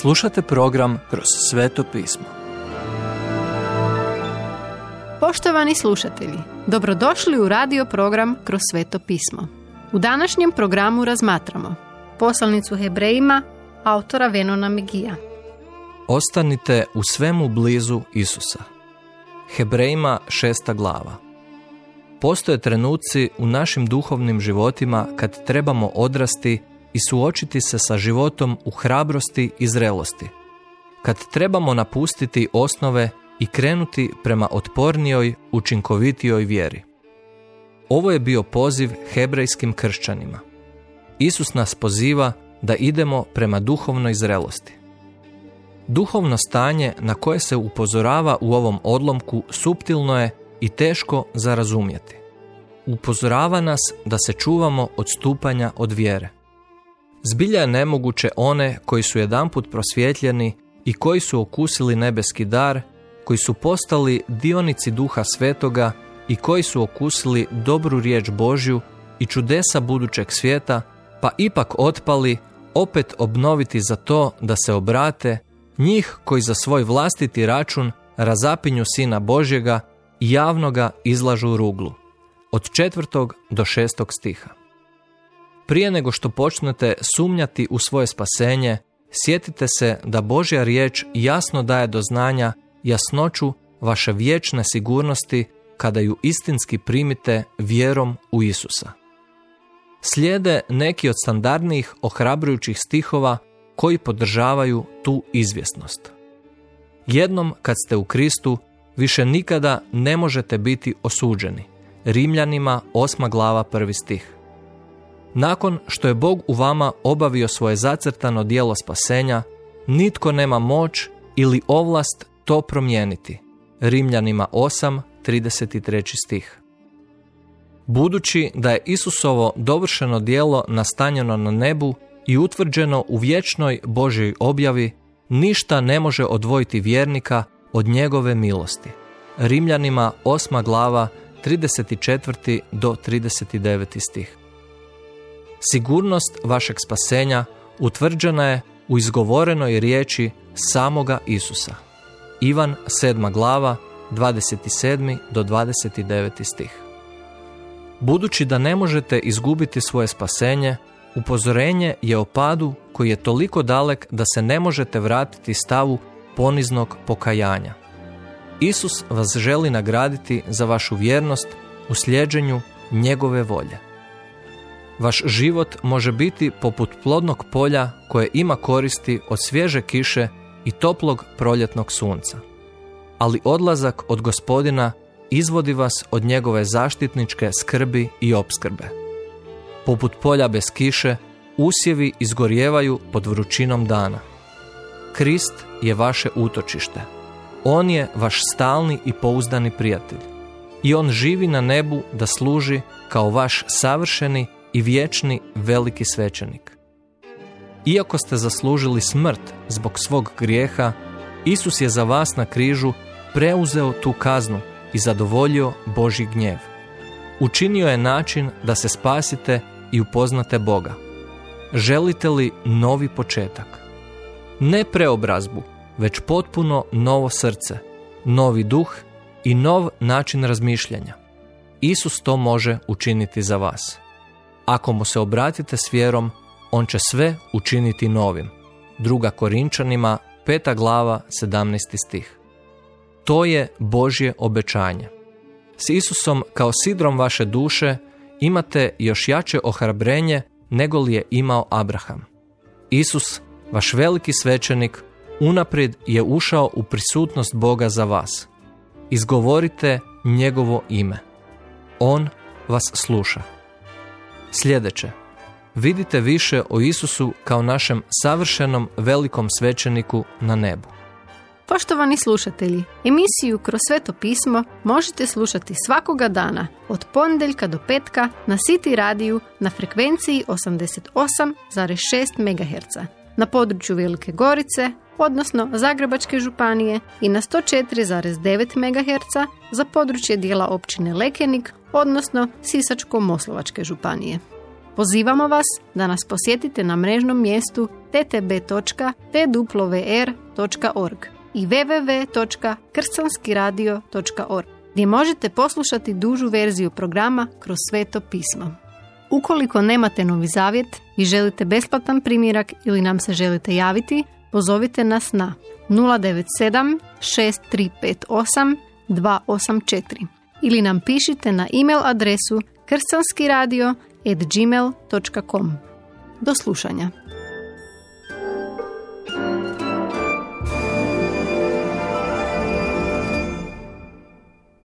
Slušate program Kroz sveto pismo. Poštovani slušatelji, dobrodošli u radio program Kroz sveto pismo. U današnjem programu razmatramo poslanicu Hebrejima autora Venona Megija. Ostanite u svemu blizu Isusa. Hebrejima šesta glava. Postoje trenuci u našim duhovnim životima kad trebamo odrasti i suočiti se sa životom u hrabrosti i zrelosti. Kad trebamo napustiti osnove i krenuti prema otpornijoj, učinkovitijoj vjeri. Ovo je bio poziv hebrejskim kršćanima. Isus nas poziva da idemo prema duhovnoj zrelosti. Duhovno stanje na koje se upozorava u ovom odlomku suptilno je i teško za razumjeti. Upozorava nas da se čuvamo od stupanja od vjere. Zbilja je nemoguće one koji su jedanput prosvjetljeni i koji su okusili nebeski dar, koji su postali dionici duha svetoga i koji su okusili dobru riječ Božju i čudesa budućeg svijeta, pa ipak otpali opet obnoviti za to da se obrate njih koji za svoj vlastiti račun razapinju Sina Božjega i javno ga izlažu ruglu. Od četvrtog do šestog stiha. Prije nego što počnete sumnjati u svoje spasenje, sjetite se da Božja riječ jasno daje do znanja jasnoću vaše vječne sigurnosti kada ju istinski primite vjerom u Isusa. Slijede neki od standardnih ohrabrujućih stihova koji podržavaju tu izvjesnost. Jednom kad ste u Kristu, više nikada ne možete biti osuđeni. Rimljanima 8. glava prvi stih. Nakon što je Bog u vama obavio svoje zacrtano dijelo spasenja, nitko nema moć ili ovlast to promijeniti. Rimljanima 8, 33. stih. Budući da je Isusovo dovršeno dijelo nastanjeno na nebu i utvrđeno u vječnoj Božjoj objavi, ništa ne može odvojiti vjernika od njegove milosti. Rimljanima 8. glava 34. do 39. stih. Sigurnost vašeg spasenja utvrđena je u izgovorenoj riječi samoga Isusa. Ivan 7. glava 27. do 29. stih. Budući da ne možete izgubiti svoje spasenje, upozorenje je o padu koji je toliko dalek da se ne možete vratiti stavu poniznog pokajanja. Isus vas želi nagraditi za vašu vjernost u sljeđenju njegove volje. Vaš život može biti poput plodnog polja koje ima koristi od svježe kiše i toplog proljetnog sunca. Ali odlazak od gospodina izvodi vas od njegove zaštitničke skrbi i opskrbe. Poput polja bez kiše, usjevi izgorjevaju pod vrućinom dana. Krist je vaše utočište. On je vaš stalni i pouzdani prijatelj. I on živi na nebu da služi kao vaš savršeni i vječni veliki svećenik. Iako ste zaslužili smrt zbog svog grijeha, Isus je za vas na križu preuzeo tu kaznu i zadovoljio Božji gnjev. Učinio je način da se spasite i upoznate Boga. Želite li novi početak? Ne preobrazbu, već potpuno novo srce, novi duh i nov način razmišljanja. Isus to može učiniti za vas. Ako mu se obratite s vjerom, on će sve učiniti novim. Druga Korinčanima, peta glava, 17. stih. To je Božje obećanje. S Isusom kao sidrom vaše duše imate još jače ohrabrenje nego li je imao Abraham. Isus, vaš veliki svećenik, unaprijed je ušao u prisutnost Boga za vas. Izgovorite njegovo ime. On vas sluša. Sljedeće. Vidite više o Isusu kao našem savršenom velikom svećeniku na nebu. Poštovani slušatelji, emisiju Kroz sveto pismo možete slušati svakoga dana od ponedjeljka do petka na City radiju na frekvenciji 88,6 MHz na području Velike Gorice, odnosno Zagrebačke županije i na 104,9 MHz za područje dijela općine Lekenik, odnosno Sisačko-Moslovačke županije. Pozivamo vas da nas posjetite na mrežnom mjestu ttb.twr.org i www.kršćanskiradio.org gdje možete poslušati dužu verziju programa kroz sveto pismo. Ukoliko nemate novi zavjet i želite besplatan primjerak ili nam se želite javiti, pozovite nas na 097 6358 284 ili nam pišite na e-mail adresu kršćanskiradio.gmail.com Do slušanja.